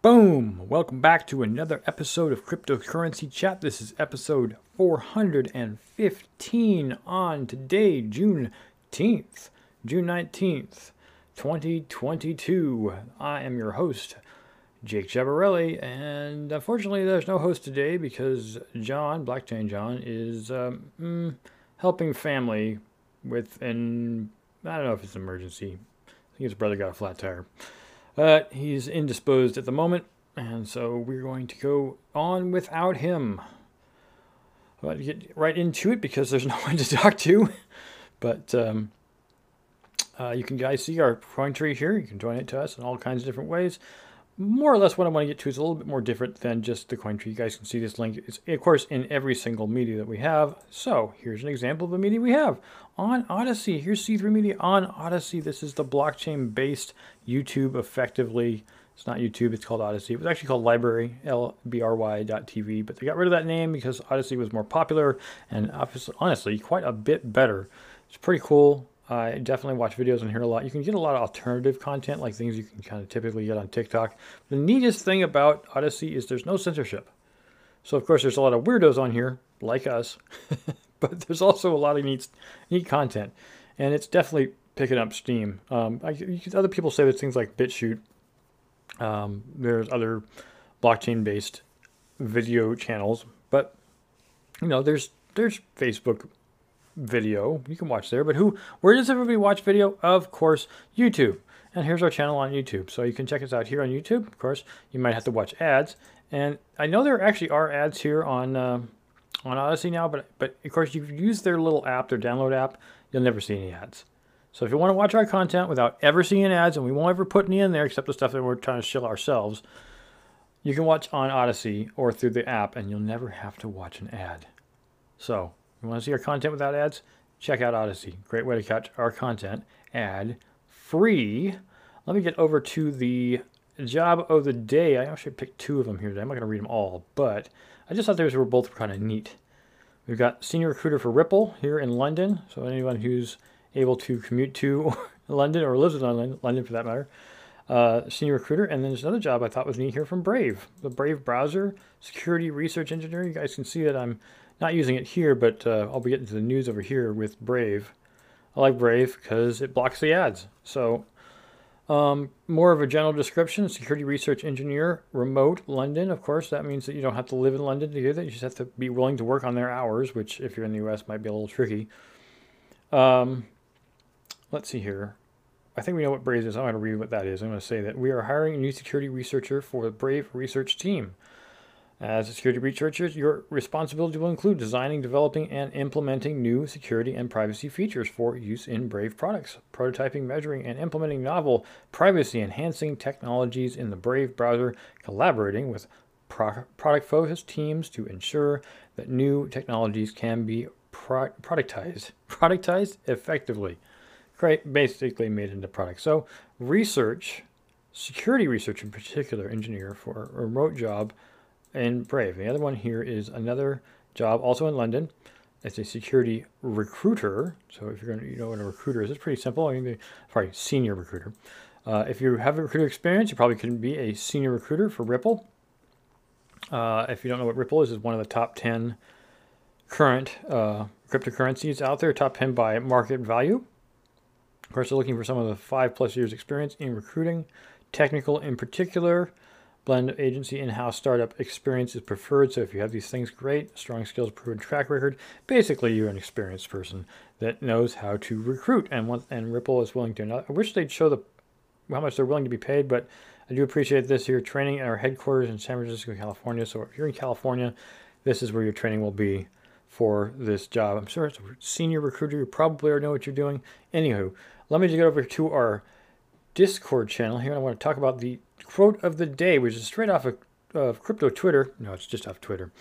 Boom! Welcome back to another episode of Cryptocurrency Chat. This is episode 415 on today, June 10th, June 19th, 2022. I am your host, Jake Jabarelli, and unfortunately, there's no host today because John, Blockchain John, is um, mm, helping family with an I don't know if it's an emergency. I think his brother got a flat tire. But he's indisposed at the moment, and so we're going to go on without him. I'll get right into it because there's no one to talk to. But um, uh, you can guys see our tree here. You can join it to us in all kinds of different ways more or less what I want to get to is a little bit more different than just the coin tree. You guys can see this link. It's, of course, in every single media that we have. So here's an example of a media we have on Odysee. Here's C3 Media on Odysee. This is the blockchain-based YouTube, effectively. It's not YouTube, it's called Odysee. It was actually called Library, L-B-R-Y.tv, but they got rid of that name because Odysee was more popular and obviously, honestly quite a bit better. It's pretty cool. I definitely watch videos and hear a lot. You can get a lot of alternative content, like things you can kind of typically get on TikTok. The neatest thing about Odysee is there's no censorship. So, of course, there's a lot of weirdos on here, like us, but there's also a lot of neat, neat content. And it's definitely picking up steam. Um, I, other people say that things like BitChute, um, there's other blockchain based video channels, but you know, there's there's Facebook video. You can watch there, but who? Where does everybody watch video? Of course, YouTube. And here's our channel on YouTube, so you can check us out here on YouTube. Of course, you might have to watch ads, and I know there actually are ads here on uh, on Odysee now, but but of course, you use their little app, their download app, you'll never see any ads. So if you want to watch our content without ever seeing ads, and we won't ever put any in there except the stuff that we're trying to shill ourselves, you can watch on Odysee or through the app, and you'll never have to watch an ad. So you want to see our content without ads? Check out Odysee. Great way to catch our content ad free. Let me get over to the job of the day. I actually picked two of them here today. I'm not going to read them all, but I just thought those were both kind of neat. We've got senior recruiter for Ripple here in London. So anyone who's able to commute to London or lives in London, London for that matter, uh, senior recruiter. And then there's another job I thought was neat here from Brave, the Brave browser, security research engineer. You guys can see that I'm not using it here, but uh, I'll be getting to the news over here with Brave. I like Brave because it blocks the ads. So, um, more of a general description security research engineer, remote, London. Of course, that means that you don't have to live in London to do that. You just have to be willing to work on their hours, which, if you're in the US, might be a little tricky. Um, let's see here. I think we know what Brave is. I'm going to read what that is. I'm going to say that we are hiring a new security researcher for the Brave research team. As a security researcher, your responsibility will include designing, developing, and implementing new security and privacy features for use in Brave products, prototyping, measuring, and implementing novel privacy enhancing technologies in the Brave browser, collaborating with pro- product focused teams to ensure that new technologies can be pro- productized, productized effectively. Great, basically made into products. So, research, security research in particular, engineer for a remote job and Brave. The other one here is another job, also in London. It's a security recruiter. So if you're going to, you know what a recruiter is, it's pretty simple. I mean, sorry, senior recruiter. Uh, if you have a recruiter experience, you probably can be a senior recruiter for Ripple. Uh, if you don't know what Ripple is, is one of the top 10 current uh, cryptocurrencies out there, top 10 by market value. Of course, they're looking for some of the five plus years experience in recruiting, technical in particular, Blend of agency in-house startup experience is preferred. So if you have these things, great. Strong skills, proven track record. Basically, you're an experienced person that knows how to recruit. And and Ripple is willing to. I wish they'd show the how much they're willing to be paid, but I do appreciate this here. Training at our headquarters in San Francisco, California. So if you're in California, this is where your training will be for this job. I'm sure it's a senior recruiter. You probably already know what you're doing. Anywho, let me just get over to our Discord channel here. and I want to talk about the quote of the day, which is straight off of, crypto Twitter. No, it's just off Twitter.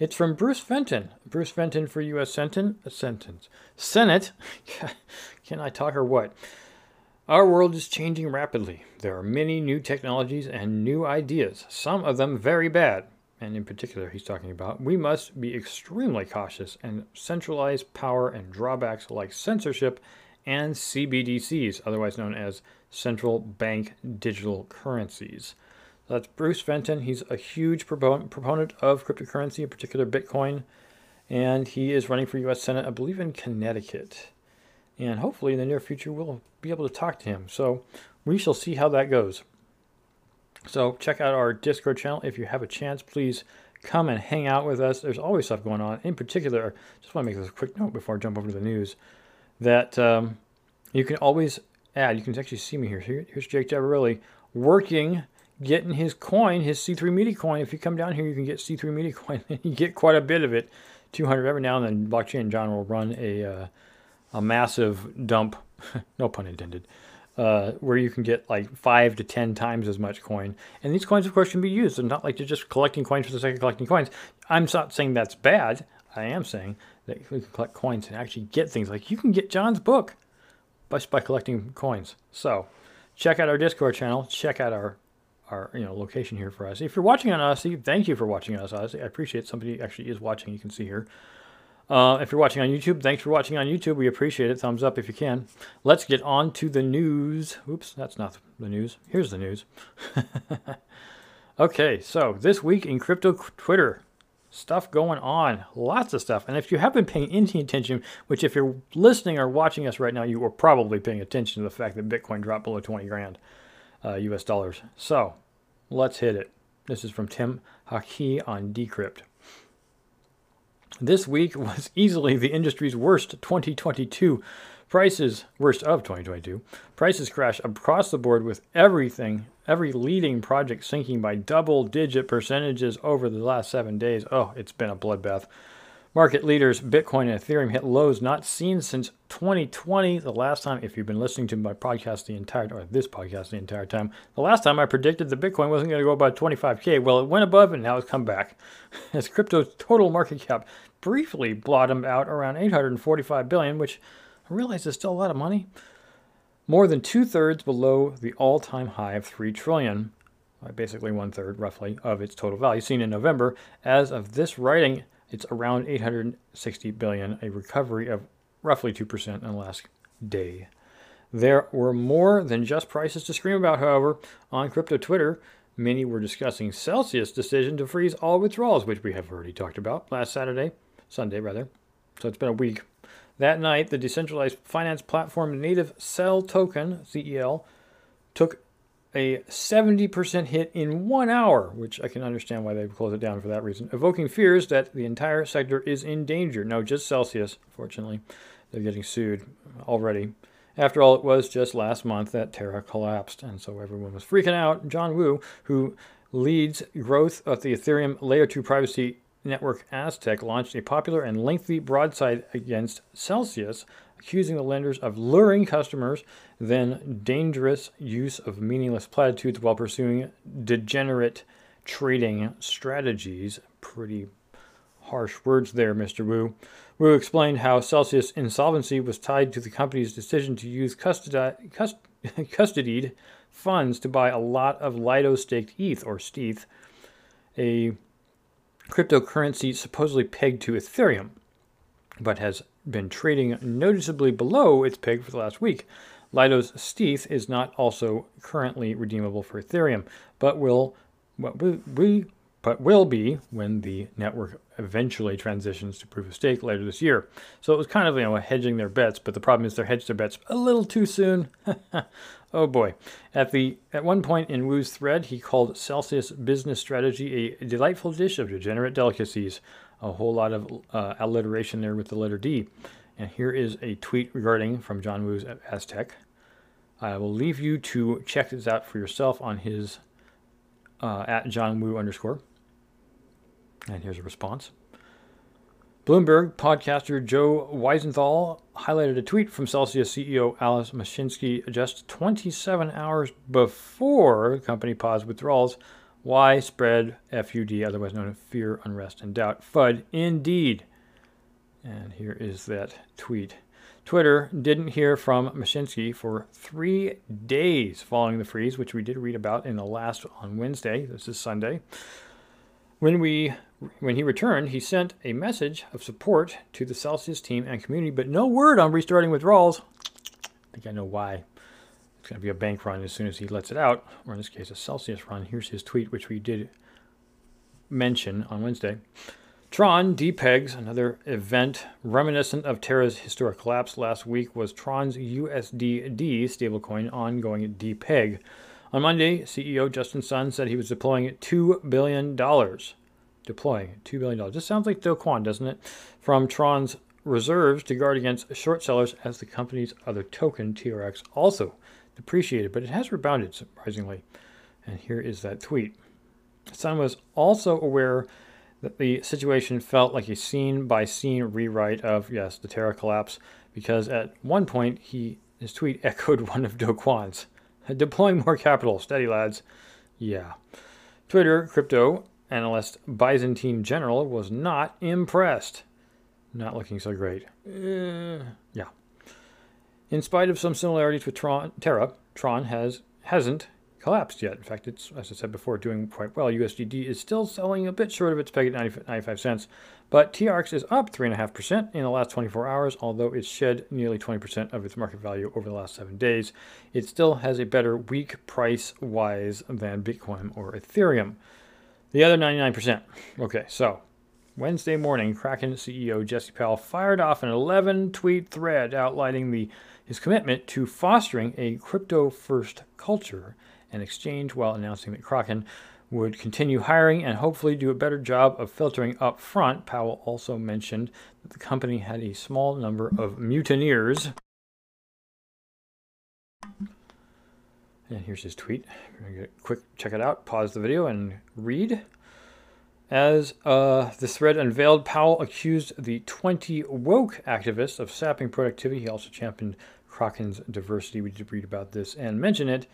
It's from Bruce Fenton. Bruce Fenton for U.S. Sentence. Sentence. Senate. Can I talk or what? Our world is changing rapidly. There are many new technologies and new ideas, some of them very bad. And in particular, he's talking about we must be extremely cautious and centralize power and drawbacks like censorship and CBDCs, otherwise known as central bank digital currencies. That's Bruce Fenton. He's a huge proponent of cryptocurrency, in particular Bitcoin, and he is running for U.S. Senate, I believe, in Connecticut. And hopefully, in the near future, we'll be able to talk to him. So we shall see how that goes. So check out our Discord channel if you have a chance. Please come and hang out with us. There's always stuff going on. In particular, just want to make this a quick note before I jump over to the news that um, you can always add. You can actually see me here. Here's Jake Jabarelli working, getting his coin, his C3 Media coin. If you come down here, you can get C3 Media coin. you get quite a bit of it, 200 every now and then. Blockchain John will run a uh, a massive dump, no pun intended, uh, where you can get like five to ten times as much coin. And these coins, of course, can be used. And not like you're just collecting coins for the sake of collecting coins. I'm not saying that's bad. I am saying that can collect coins and actually get things. Like you can get John's book by, by collecting coins. So check out our Discord channel. Check out our our you know location here for us. If you're watching on us, thank you for watching us. I appreciate somebody actually is watching. You can see here. Uh, if you're watching on YouTube, thanks for watching on YouTube. We appreciate it. Thumbs up if you can. Let's get on to the news. Oops, that's not the news. Here's the news. okay, so this week in crypto Twitter, stuff going on. Lots of stuff. And if you have been paying any attention, which if you're listening or watching us right now, you are probably paying attention to the fact that Bitcoin dropped below 20 grand uh, US dollars. So let's hit it. This is from Tim Hakki on Decrypt. This week was easily the industry's worst 2022. Prices, worst of 2022. Prices crashed across the board with everything, every leading project sinking by double digit percentages over the last seven days. Oh, it's been a bloodbath. Market leaders Bitcoin and Ethereum hit lows not seen since 2020. The last time, if you've been listening to my podcast the entire or this podcast the entire time, the last time I predicted that Bitcoin wasn't going to go above 25k. Well, it went above and now it's come back. As crypto's total market cap briefly bottomed out around 845 billion, which I realize is still a lot of money. More than two thirds below the all-time high of three trillion, uh, basically one third roughly of its total value seen in November. As of this writing it's around 860 billion, a recovery of roughly 2% in the last day. There were more than just prices to scream about, however. On crypto Twitter, many were discussing Celsius' decision to freeze all withdrawals, which we have already talked about last Saturday, Sunday rather. So it's been a week. That night, the decentralized finance platform Native Cell Token, CEL, took a 70% hit in one hour, which I can understand why they closed it down for that reason, evoking fears that the entire sector is in danger. No, just Celsius, fortunately. They're getting sued already. After all, it was just last month that Terra collapsed, and so everyone was freaking out. John Wu, who leads growth of the Ethereum Layer 2 privacy network Aztec, launched a popular and lengthy broadside against Celsius, accusing the lenders of luring customers, then dangerous use of meaningless platitudes while pursuing degenerate trading strategies. Pretty harsh words there, Mr. Wu. Wu explained how Celsius insolvency was tied to the company's decision to use custodi- cust- custodied funds to buy a lot of Lido staked ETH or STETH, a cryptocurrency supposedly pegged to Ethereum, but has been trading noticeably below its peg for the last week. Lido's stETH is not also currently redeemable for Ethereum, but will what we but will be when the network eventually transitions to proof of stake later this year. So it was kind of you know hedging their bets, but the problem is they're hedged their bets a little too soon. oh boy! At the at one point in Wu's thread, he called Celsius business strategy a delightful dish of degenerate delicacies a whole lot of uh, alliteration there with the letter D. And here is a tweet regarding from John Wu's Aztec. I will leave you to check this out for yourself on his uh, at John Wu underscore. And here's a response. Bloomberg podcaster Joe Weisenthal highlighted a tweet from Celsius CEO Alex Mashinsky just 27 hours before the company paused withdrawals why spread FUD, otherwise known as fear, unrest, and doubt? FUD, indeed. And here is that tweet. Twitter didn't hear from Mashinsky for three days following the freeze, which we did read about in the last on Wednesday. This is Sunday. When we when he returned, he sent a message of support to the Celsius team and community, but no word on restarting withdrawals. I think I know why. It's going to be a bank run as soon as he lets it out, or in this case, a Celsius run. Here's his tweet, which we did mention on Wednesday. Tron depegs, another event reminiscent of Terra's historic collapse last week, was Tron's USDD stablecoin ongoing depeg. On Monday, CEO Justin Sun said he was deploying $2 billion. Deploying $2 billion. This sounds like Do Kwon, doesn't it? From Tron's reserves to guard against short sellers as the company's other token, TRX, also depreciated, but it has rebounded surprisingly. And here is that tweet. Sun was also aware that the situation felt like a scene by scene rewrite of, yes, the Terra collapse, because at one point he his tweet echoed one of Do Kwon's. Deploying more capital, steady lads. Yeah. Twitter crypto analyst Byzantine General was not impressed. Not looking so great. Uh, yeah. In spite of some similarities with Tron, Terra, Tron has hasn't collapsed yet. In fact, it's as I said before, doing quite well. USDD is still selling a bit short of its peg at 95 cents, but TRX is up 3.5% in the last 24 hours, although it's shed nearly 20% of its market value over the last seven days. It still has a better week price wise than Bitcoin or Ethereum. The other 99%. Okay, so Wednesday morning, Kraken CEO Jesse Powell fired off an 11 tweet thread outlining the, his commitment to fostering a crypto first culture and exchange while announcing that Kraken would continue hiring and hopefully do a better job of filtering up front. Powell also mentioned that the company had a small number of mutineers. And here's his tweet. Quick check it out, pause the video, and read. As uh, the thread unveiled, Powell accused the 20 woke activists of sapping productivity. He also championed Kraken's diversity. We did read about this and mention it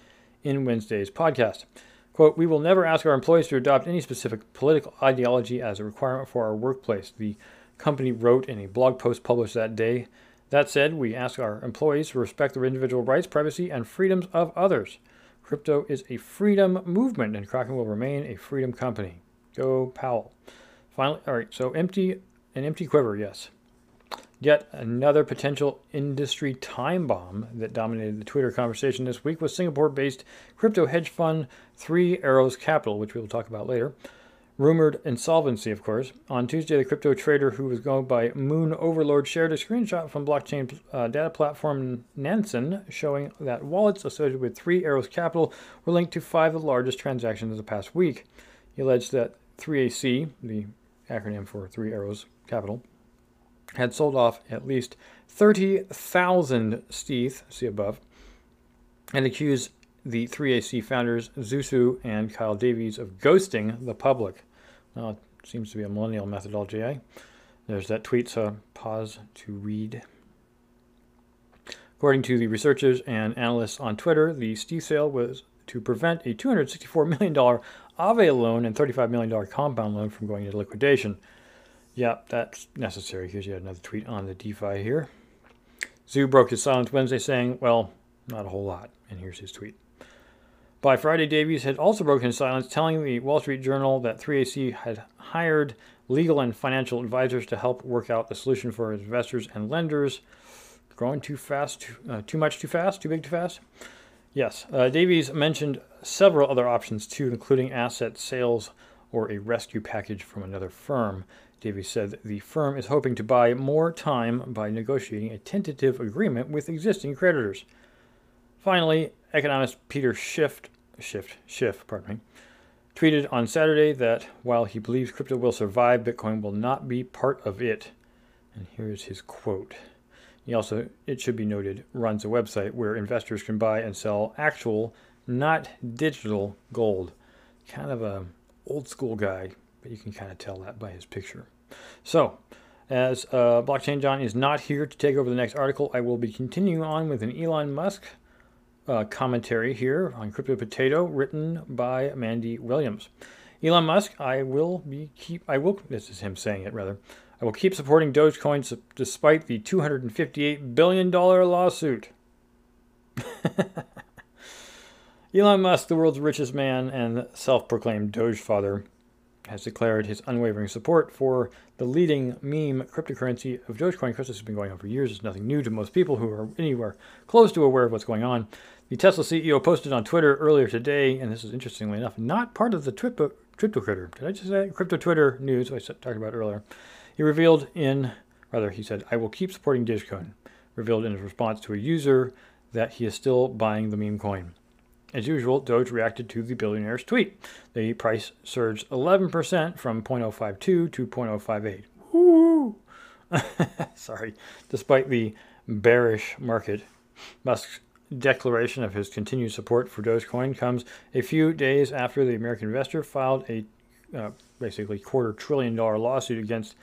in Wednesday's podcast. Quote, we will never ask our employees to adopt any specific political ideology as a requirement for our workplace, the company wrote in a blog post published that day. That said, we ask our employees to respect their individual rights, privacy, and freedoms of others. Crypto is a freedom movement, and Kraken will remain a freedom company. Go Powell. Finally, all right. So empty, an empty quiver. Yes. Yet another potential industry time bomb that dominated the Twitter conversation this week was Singapore based crypto hedge fund Three Arrows Capital, which we will talk about later. Rumored insolvency, of course. On Tuesday, the crypto trader who was going by Moon Overlord shared a screenshot from blockchain uh, data platform Nansen showing that wallets associated with Three Arrows Capital were linked to five of the largest transactions of the past week. He alleged that 3AC, the acronym for Three Arrows Capital, had sold off at least 30,000 stETH, see above, and accused the 3AC founders, Zhu Su and Kyle Davies, of ghosting the public. Well, it seems to be a millennial methodology, eh? There's that tweet, so pause to read. According to the researchers and analysts on Twitter, the stETH sale was to prevent a $264 million Aave loan and $35 million compound loan from going into liquidation. Yeah, that's necessary. Here's yet another tweet on the DeFi here. Zhu broke his silence Wednesday saying, well, not a whole lot. And here's his tweet. By Friday, Davies had also broken silence, telling the Wall Street Journal that 3AC had hired legal and financial advisors to help work out the solution for investors and lenders. Growing too fast, too, uh, too much too fast, too big too fast? Yes. Uh, Davies mentioned several other options too, including asset sales or a rescue package from another firm. Davies said the firm is hoping to buy more time by negotiating a tentative agreement with existing creditors. Finally, economist Peter Schiff, Schiff, Schiff, pardon me, tweeted on Saturday that while he believes crypto will survive, Bitcoin will not be part of it. And here's his quote. He also, it should be noted, runs a website where investors can buy and sell actual, not digital gold. Kind of a old school guy, but you can kind of tell that by his picture. So, as uh, Blockchain John is not here to take over the next article, I will be continuing on with an Elon Musk uh, commentary here on Crypto Potato, written by Mandy Williams. Elon Musk, I will be keep. I will. This is him saying it rather. I will keep supporting Dogecoin despite the $258 billion lawsuit. Elon Musk, the world's richest man and self proclaimed Doge father, has declared his unwavering support for the leading meme cryptocurrency of Dogecoin. Course, this has been going on for years. It's nothing new to most people who are anywhere close to aware of what's going on. The Tesla CEO posted on Twitter earlier today, and this is interestingly enough not part of the crypto, crypto Twitter. Did I just say crypto Twitter news I talked about earlier? He revealed in, rather, he said, I will keep supporting Dogecoin, revealed in his response to a user that he is still buying the meme coin. As usual, Doge reacted to the billionaire's tweet. The price surged 11% from 0.052 to 0.058. Woo! Sorry. Despite the bearish market, Musk's declaration of his continued support for Dogecoin comes a few days after the American investor filed a uh, basically quarter trillion dollar lawsuit against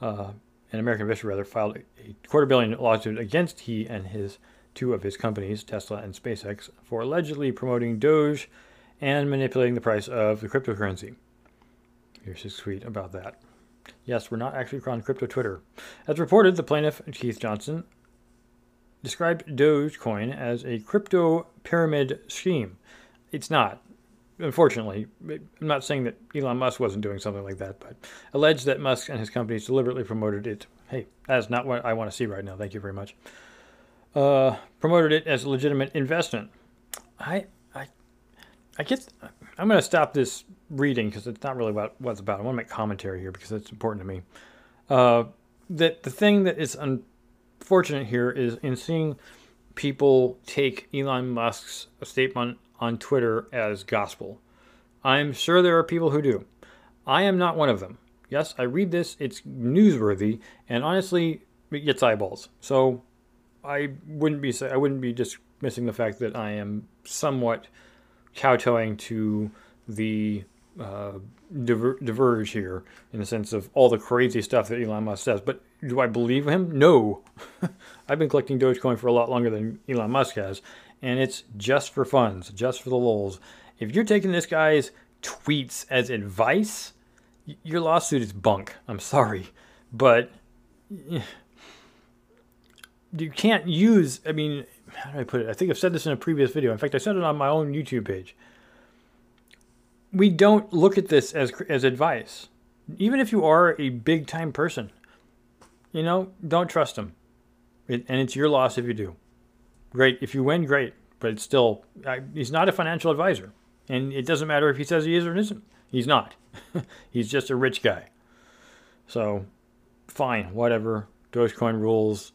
uh, an American investor rather filed a quarter billion lawsuit against he and his two of his companies, Tesla and SpaceX, for allegedly promoting Doge and manipulating the price of the cryptocurrency. Here's his tweet about that. Yes, we're not actually on crypto Twitter. As reported, the plaintiff, Keith Johnson, described Dogecoin as a crypto pyramid scheme. It's not. Unfortunately, I'm not saying that Elon Musk wasn't doing something like that, but alleged that Musk and his companies deliberately promoted it. Hey, that's not what I want to see right now. Thank you very much uh, promoted it as a legitimate investment. I, I, I get. I'm going to stop this reading because it's not really what, what it's about. I want to make commentary here because it's important to me. Uh, that the thing that is unfortunate here is in seeing people take Elon Musk's statement on Twitter as gospel. I'm sure there are people who do. I am not one of them. Yes, I read this, it's newsworthy, and honestly, it gets eyeballs. So I wouldn't be I wouldn't be dismissing the fact that I am somewhat kowtowing to the uh, diver- diverge here in the sense of all the crazy stuff that Elon Musk says. But do I believe him? No. I've been collecting Dogecoin for a lot longer than Elon Musk has, and it's just for funds, just for the lulz. If you're taking this guy's tweets as advice, your lawsuit is bunk. I'm sorry, but you can't use, I mean, how do I put it? I think I've said this in a previous video. In fact, I said it on my own YouTube page. We don't look at this as, as advice. Even if you are a big time person, you know, don't trust him. It, and it's your loss if you do. Great. If you win, great. But it's still, I, he's not a financial advisor. And it doesn't matter if he says he is or isn't. He's not. he's just a rich guy. So, fine, whatever. Dogecoin rules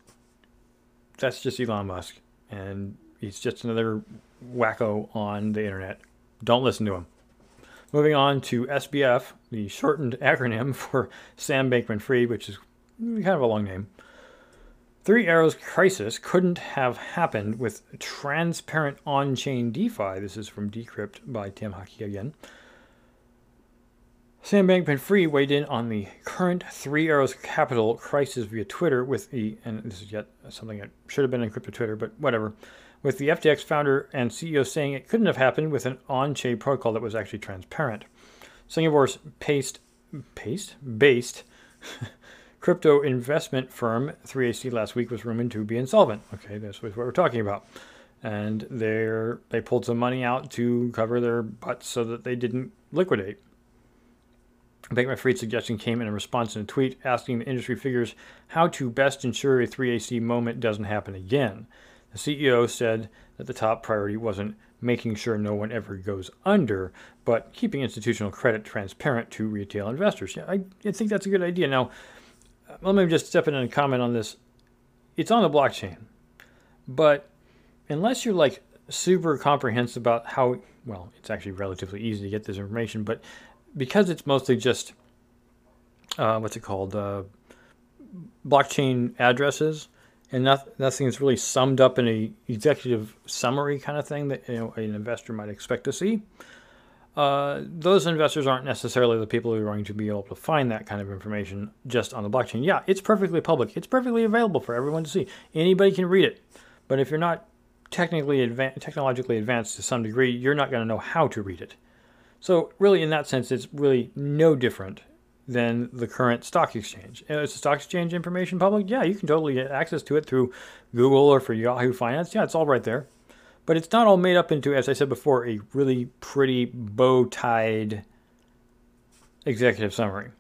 that's just Elon Musk, and he's just another wacko on the internet. Don't listen to him. Moving on to SBF, the shortened acronym for Sam Bankman Fried, which is kind of a long name. Three Arrows crisis couldn't have happened with transparent on chain DeFi. This is from Decrypt by Tim Hakki again. Sam Bankman Fried weighed in on the current Three Arrows Capital crisis via Twitter with the, and this is yet something that should have been in crypto Twitter, but whatever, with the FTX founder and CEO saying it couldn't have happened with an on-chain protocol that was actually transparent. Singapore's paste, paste, based crypto investment firm 3AC last week was rumored to be insolvent. Okay, this that's what we're talking about. And they they pulled some money out to cover their butts so that they didn't liquidate. Bankman Fried's suggestion came in a response in a tweet asking the industry figures how to best ensure a 3AC moment doesn't happen again. The CEO said that the top priority wasn't making sure no one ever goes under, but keeping institutional credit transparent to retail investors. Yeah, I, I think that's a good idea. Now, let me just step in and comment on this. It's on the blockchain, but unless you're like super comprehensive about how, well, it's actually relatively easy to get this information, but because it's mostly just uh, what's it called uh, blockchain addresses and not, nothing is really summed up in a executive summary kind of thing that you know, an investor might expect to see. Uh, those investors aren't necessarily the people who are going to be able to find that kind of information just on the blockchain. Yeah, it's perfectly public. It's perfectly available for everyone to see. Anybody can read it. But if you're not technically advanced, technologically advanced to some degree, you're not going to know how to read it. So really, in that sense, it's really no different than the current stock exchange. Is the stock exchange information public? Yeah, you can totally get access to it through Google or for Yahoo Finance. Yeah, it's all right there. But it's not all made up into, as I said before, a really pretty bow-tied executive summary.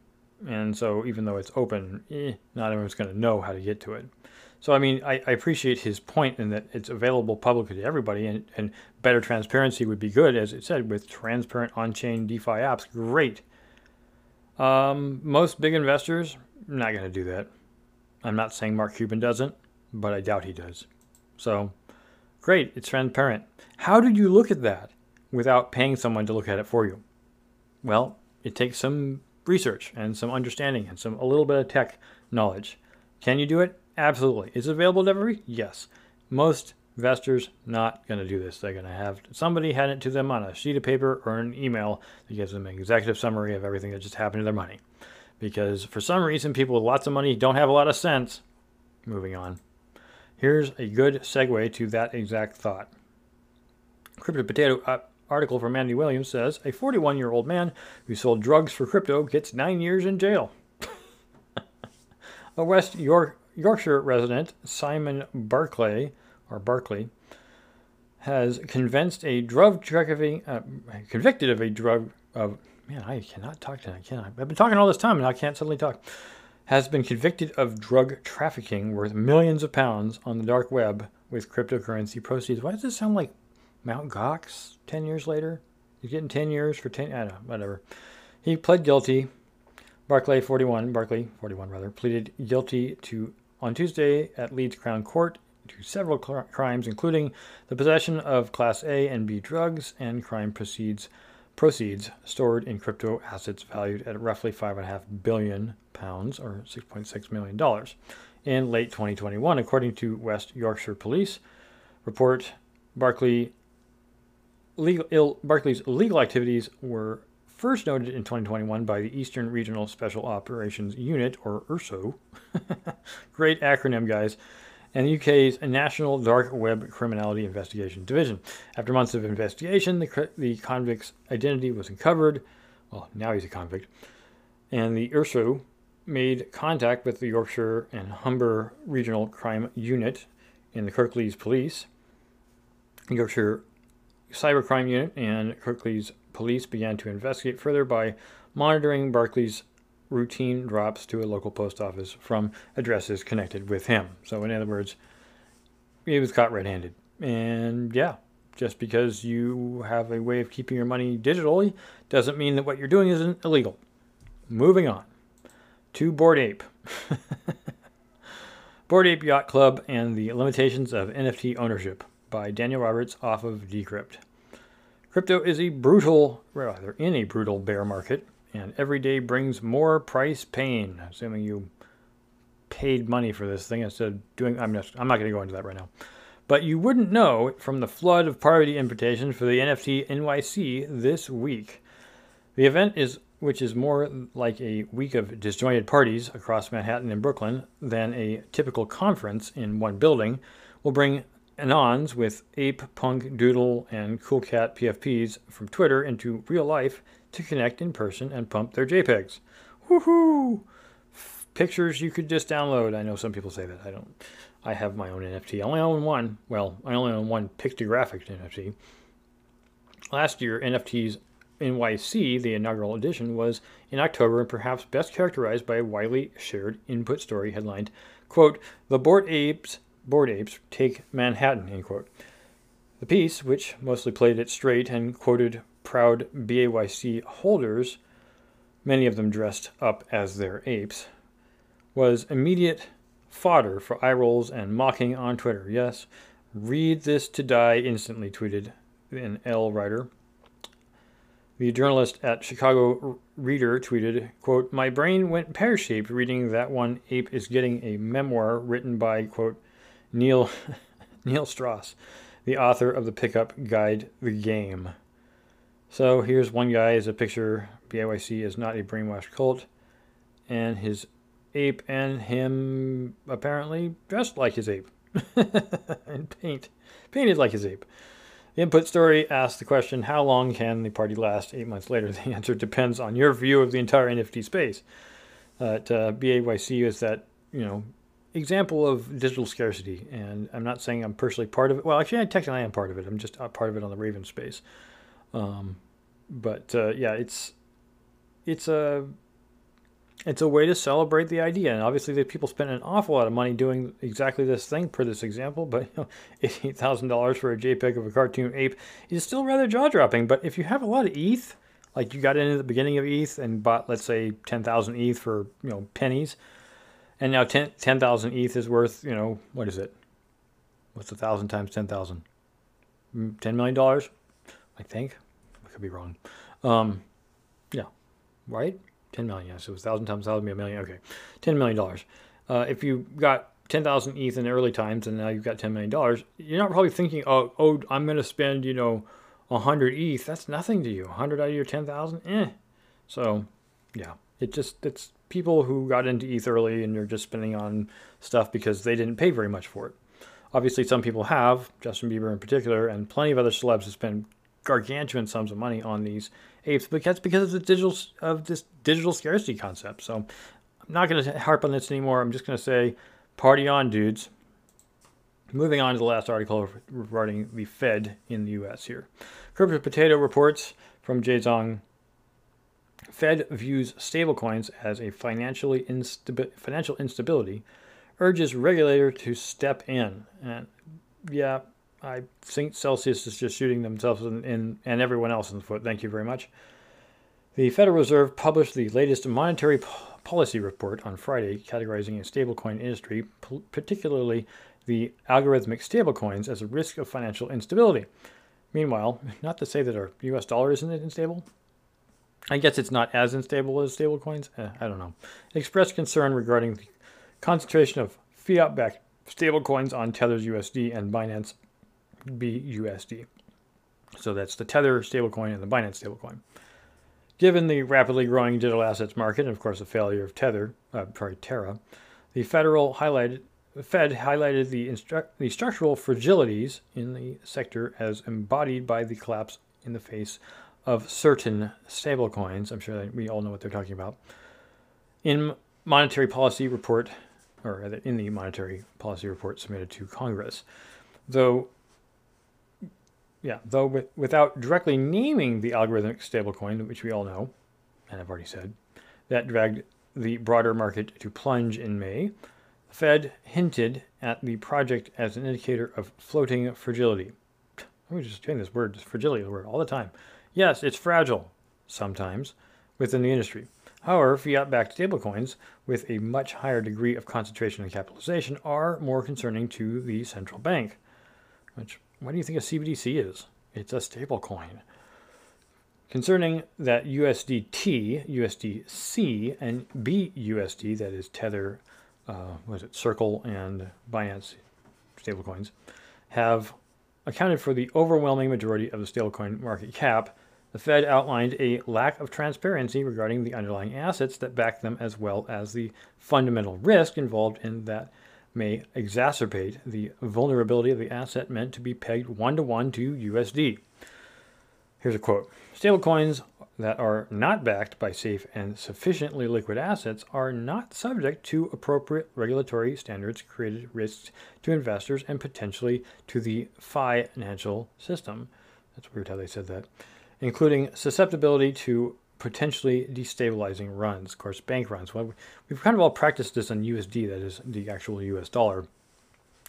And so even though it's open, eh, not everyone's going to know how to get to it. So, I mean, I, I appreciate his point in that it's available publicly to everybody, and, and better transparency would be good, as it said, with transparent on chain DeFi apps. Great. Um, most big investors, not going to do that. I'm not saying Mark Cuban doesn't, but I doubt he does. So, great, it's transparent. How did you look at that without paying someone to look at it for you? Well, it takes some research and some understanding and some a little bit of tech knowledge. Can you do it? Absolutely. Is it available to everybody? Yes. Most investors not going to do this. They're going to have somebody hand it to them on a sheet of paper or an email that gives them an executive summary of everything that just happened to their money. Because for some reason, people with lots of money don't have a lot of sense. Moving on. Here's a good segue to that exact thought. Crypto Potato uh, article from Andy Williams says a 41 year old man who sold drugs for crypto gets nine years in jail. a West York Yorkshire resident, Simon Barclay, or Barclay, has convinced a drug trafficking, uh, convicted of a drug of man, I cannot talk tonight, can I? I've been talking all this time and I can't suddenly talk. Has been convicted of drug trafficking worth millions of pounds on the dark web with cryptocurrency proceeds. Why does this sound like Mount Gox 10 years later? He's getting 10 years for 10, I don't know, whatever. He pled guilty. Barclay 41, Barclay 41 rather, pleaded guilty to on Tuesday at Leeds Crown Court to several cr- crimes, including the possession of Class A and B drugs and crime proceeds proceeds stored in crypto assets valued at roughly five and a half billion pounds or 6.6 million dollars in late 2021, according to West Yorkshire Police report. Barclay legal, Ill, Barclay's illegal activities were first noted in 2021 by the Eastern Regional Special Operations Unit, or ERSO. Great acronym, guys. And the UK's National Dark Web Criminality Investigation Division. After months of investigation, the, the convict's identity was uncovered. Well, now he's a convict. And the ERSO made contact with the Yorkshire and Humber Regional Crime Unit in the Kirklees Police. Yorkshire Cybercrime Unit and Kirklees police began to investigate further by monitoring Barclay's routine drops to a local post office from addresses connected with him. So, in other words, he was caught red handed. And yeah, just because you have a way of keeping your money digitally doesn't mean that what you're doing isn't illegal. Moving on to Bored Ape. Bored Ape Yacht Club and the Limitations of NFT Ownership by Daniel Roberts off of Decrypt. Crypto is a brutal, rather in a brutal bear market, and every day brings more price pain. Assuming you paid money for this thing instead of doing. I'm just. I'm not going to go into that right now. But you wouldn't know from the flood of party invitations for the NFT NYC this week. The event is, which is more like a week of disjointed parties across Manhattan and Brooklyn than a typical conference in one building, will bring anons with Ape, Punk, Doodle, and Cool Cat PFPs from Twitter into real life to connect in person and pump their JPEGs. Woohoo! Pictures you could just download. I know some people say that. I don't. I have my own NFT. I only own one. Well, I only own one pictographic NFT. Last year, NFTs NYC, the inaugural edition, was in October and perhaps best characterized by a widely shared input story headlined, quote, The Bored Apes Bored Apes take Manhattan, end quote. The piece, which mostly played it straight and quoted proud BAYC holders, many of them dressed up as their apes, was immediate fodder for eye rolls and mocking on Twitter. Yes, read this to die instantly, tweeted an Elle writer. The journalist at Chicago Reader tweeted, quote, My brain went pear-shaped reading that one ape is getting a memoir written by, quote, Neil Neil Strauss, the author of the pickup guide The Game. So here's one guy as a picture. BAYC is not a brainwashed cult, and his ape and him apparently dressed like his ape and paint painted like his ape. The input story asks the question, how long can the party last eight months later? The answer depends on your view of the entire NFT space. At uh, BAYC is that, you know, example of digital scarcity, and I'm not saying I'm personally part of it. Well, actually, I technically am part of it. I'm just a part of it on the Raven space. Um, but uh, yeah, it's it's a it's a way to celebrate the idea. And obviously, the people spend an awful lot of money doing exactly this thing per this example. But you know, eighty-eight thousand dollars for a JPEG of a cartoon ape is still rather jaw-dropping. But if you have a lot of ETH, like you got in at the beginning of ETH and bought, let's say, ten thousand ETH for you know pennies, and now 10,000 10, ETH is worth you know what is it? What's a thousand times ten thousand? Mm, ten million dollars, I think. I could be wrong. Um, yeah, right. 10 million, yes. It was 1,000 times 1,000 be a million. Okay. $10 million. Uh, if you got 10,000 ETH in the early times and now you've got $10 million, you're not probably thinking, oh, oh I'm going to spend, you know, 100 ETH. That's nothing to you. 100 out of your 10,000? Eh. So, yeah. It just, it's people who got into ETH early and you're just spending on stuff because they didn't pay very much for it. Obviously, some people have, Justin Bieber in particular, and plenty of other celebs have spent gargantuan sums of money on these apes, but that's because of the digital of this digital scarcity concept. So I'm not going to harp on this anymore. I'm just going to say, party on, dudes. Moving on to the last article regarding the Fed in the U.S. here. Crypto Potato reports from Jay Zong. Fed views stablecoins as a financially instabi- financial instability, urges regulator to step in. And yeah, I think Celsius is just shooting themselves in, in, and everyone else in the foot. Thank you very much. The Federal Reserve published the latest monetary policy report on Friday, categorizing a stablecoin industry, particularly the algorithmic stablecoins, as a risk of financial instability. Meanwhile, not to say that our U.S. dollar isn't unstable. I guess it's not as unstable as stablecoins. Eh, I don't know. Expressed concern regarding the concentration of fiat-backed stablecoins on Tether's USD and Binance BUSD. So that's the Tether stablecoin and the Binance stablecoin. Given the rapidly growing digital assets market and, of course, the failure of Tether, uh, sorry, Terra, the federal highlighted Fed highlighted the, instru- the structural fragilities in the sector as embodied by the collapse in the face of certain stablecoins. I'm sure that we all know what they're talking about. In monetary policy report, or in the monetary policy report submitted to Congress, though yeah, though with, without directly naming the algorithmic stablecoin, which we all know, and I've already said, that dragged the broader market to plunge in May. The Fed hinted at the project as an indicator of floating fragility. Me just change this word, fragility, word all the time. Yes, it's fragile, sometimes, within the industry. However, fiat backed stablecoins with a much higher degree of concentration and capitalization are more concerning to the central bank, which what do you think a CBDC is? It's a stablecoin. Concerning that USDT, USDC, and BUSD, that is Tether, uh, was it Circle and Binance stablecoins, have accounted for the overwhelming majority of the stablecoin market cap. The Fed outlined a lack of transparency regarding the underlying assets that back them, as well as the fundamental risk involved in that may exacerbate the vulnerability of the asset meant to be pegged one to one to USD. Here's a quote Stablecoins that are not backed by safe and sufficiently liquid assets are not subject to appropriate regulatory standards, created risks to investors and potentially to the financial system. That's weird how they said that, including susceptibility to potentially destabilizing runs. Of course, bank runs. Well, we've kind of all practiced this on USD, that is the actual US dollar,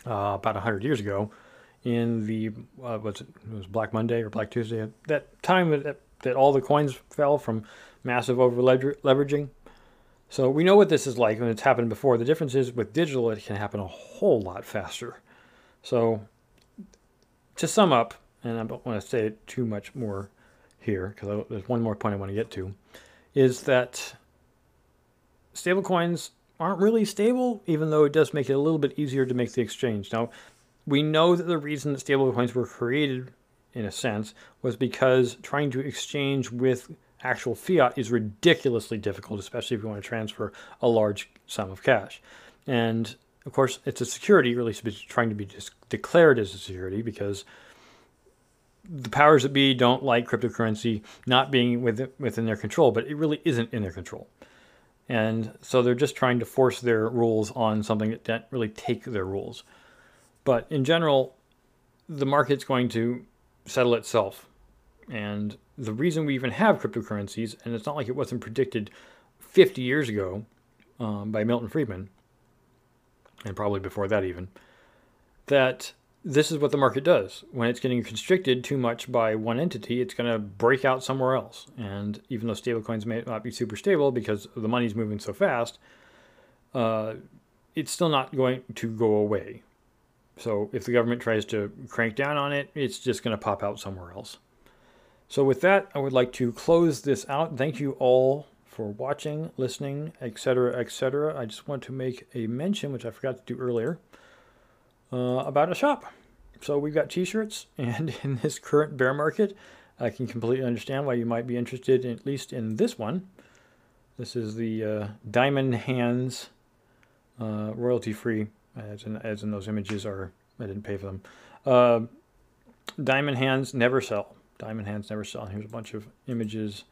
uh, about 100 years ago in the, uh, it, it was Black Monday or Black Tuesday, that time that, that all the coins fell from massive over leveraging. So we know what this is like when it's happened before. The difference is with digital, it can happen a whole lot faster. So to sum up, and I don't want to say it too much more here, because there's one more point I want to get to, is that stablecoins aren't really stable, even though it does make it a little bit easier to make the exchange. Now, we know that the reason that stablecoins were created, in a sense, was because trying to exchange with actual fiat is ridiculously difficult, especially if you want to transfer a large sum of cash. And of course, it's a security, really, trying to be declared as a security because the powers that be don't like cryptocurrency not being within, within their control, but it really isn't in their control. And so they're just trying to force their rules on something that doesn't really take their rules. But in general, the market's going to settle itself. And the reason we even have cryptocurrencies, and it's not like it wasn't predicted 50 years ago um, by Milton Friedman, and probably before that even, that this is what the market does. When it's getting constricted too much by one entity, it's going to break out somewhere else. And even though stablecoins may not be super stable because the money's moving so fast, uh, it's still not going to go away. So if the government tries to crank down on it, it's just going to pop out somewhere else. So with that, I would like to close this out. Thank you all for watching, listening, etc., etc. I just want to make a mention, which I forgot to do earlier, uh, about a shop. So we've got t-shirts, and in this current bear market, I can completely understand why you might be interested, in, at least in this one. This is the uh, Diamond Hands uh, royalty-free, as in, as in those images are. I didn't pay for them. Uh, diamond Hands never sell. Diamond Hands never sell. Here's a bunch of images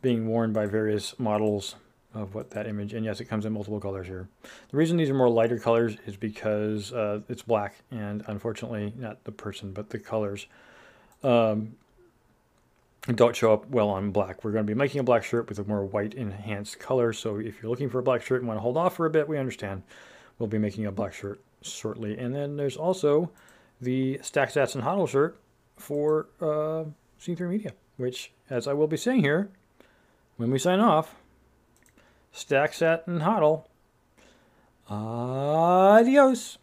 being worn by various models of what that image, and yes, it comes in multiple colors here. The reason these are more lighter colors is because uh, it's black, and unfortunately, not the person, but the colors um, don't show up well on black. We're going to be making a black shirt with a more white enhanced color, so if you're looking for a black shirt and want to hold off for a bit, we understand. We'll be making a black shirt shortly. And then there's also the Stack Sats and Hodl shirt for uh, C3 Media, which, as I will be saying here, when we sign off, stack, sats, and hodl. Adios.